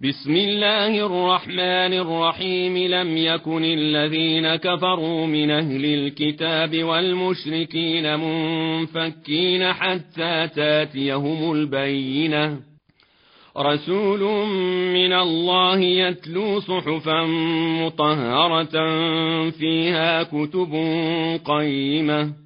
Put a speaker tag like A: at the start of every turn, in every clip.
A: بسم الله الرحمن الرحيم. لم يكن الذين كفروا من أهل الكتاب والمشركين منفكين حتى تاتيهم البينة. رسول من الله يتلو صحفا مطهرة فيها كتب قيمة.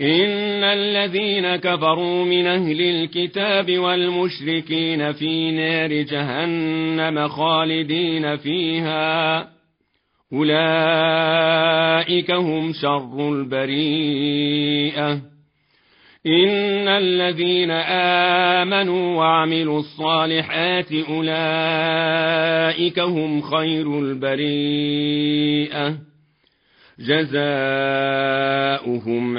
A: إن الذين كفروا من أهل الكتاب والمشركين في نار جهنم خالدين فيها أولئك هم شر البريئة إن الذين آمنوا وعملوا الصالحات أولئك هم خير البريئة جزاؤهم